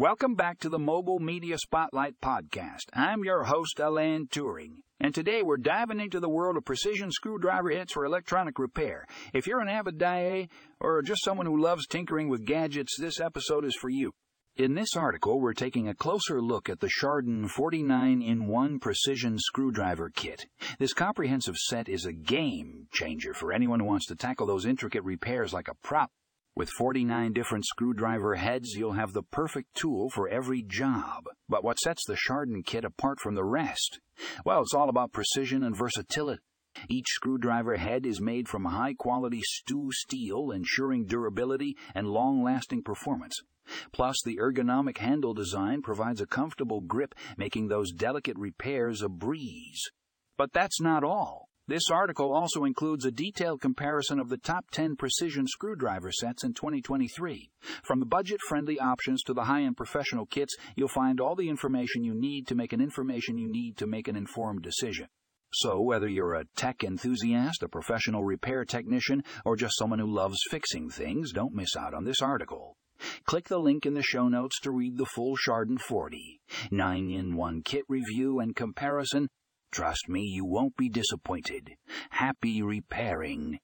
Welcome back to the Mobile Media Spotlight Podcast. I'm your host, Alan Turing. And today we're diving into the world of precision screwdriver hits for electronic repair. If you're an avid DIA or just someone who loves tinkering with gadgets, this episode is for you. In this article, we're taking a closer look at the SHARDEN 49 in 1 Precision Screwdriver Kit. This comprehensive set is a game changer for anyone who wants to tackle those intricate repairs like a prop. With 49 different screwdriver heads, you'll have the perfect tool for every job. But what sets the SHARDEN kit apart from the rest? Well, it's all about precision and versatility. Each screwdriver head is made from high quality S2 steel, ensuring durability and long lasting performance. Plus, the ergonomic handle design provides a comfortable grip, making those delicate repairs a breeze. But that's not all. This article also includes a detailed comparison of the top 10 precision screwdriver sets in 2023. From the budget friendly options to the high end professional kits, you'll find all the information you need to make an information you need to make an informed decision. So, whether you're a tech enthusiast, a professional repair technician, or just someone who loves fixing things, don't miss out on this article. Click the link in the show notes to read the full SHARDEN 40, 9 in 1 kit review and comparison Trust me, you won't be disappointed. Happy repairing.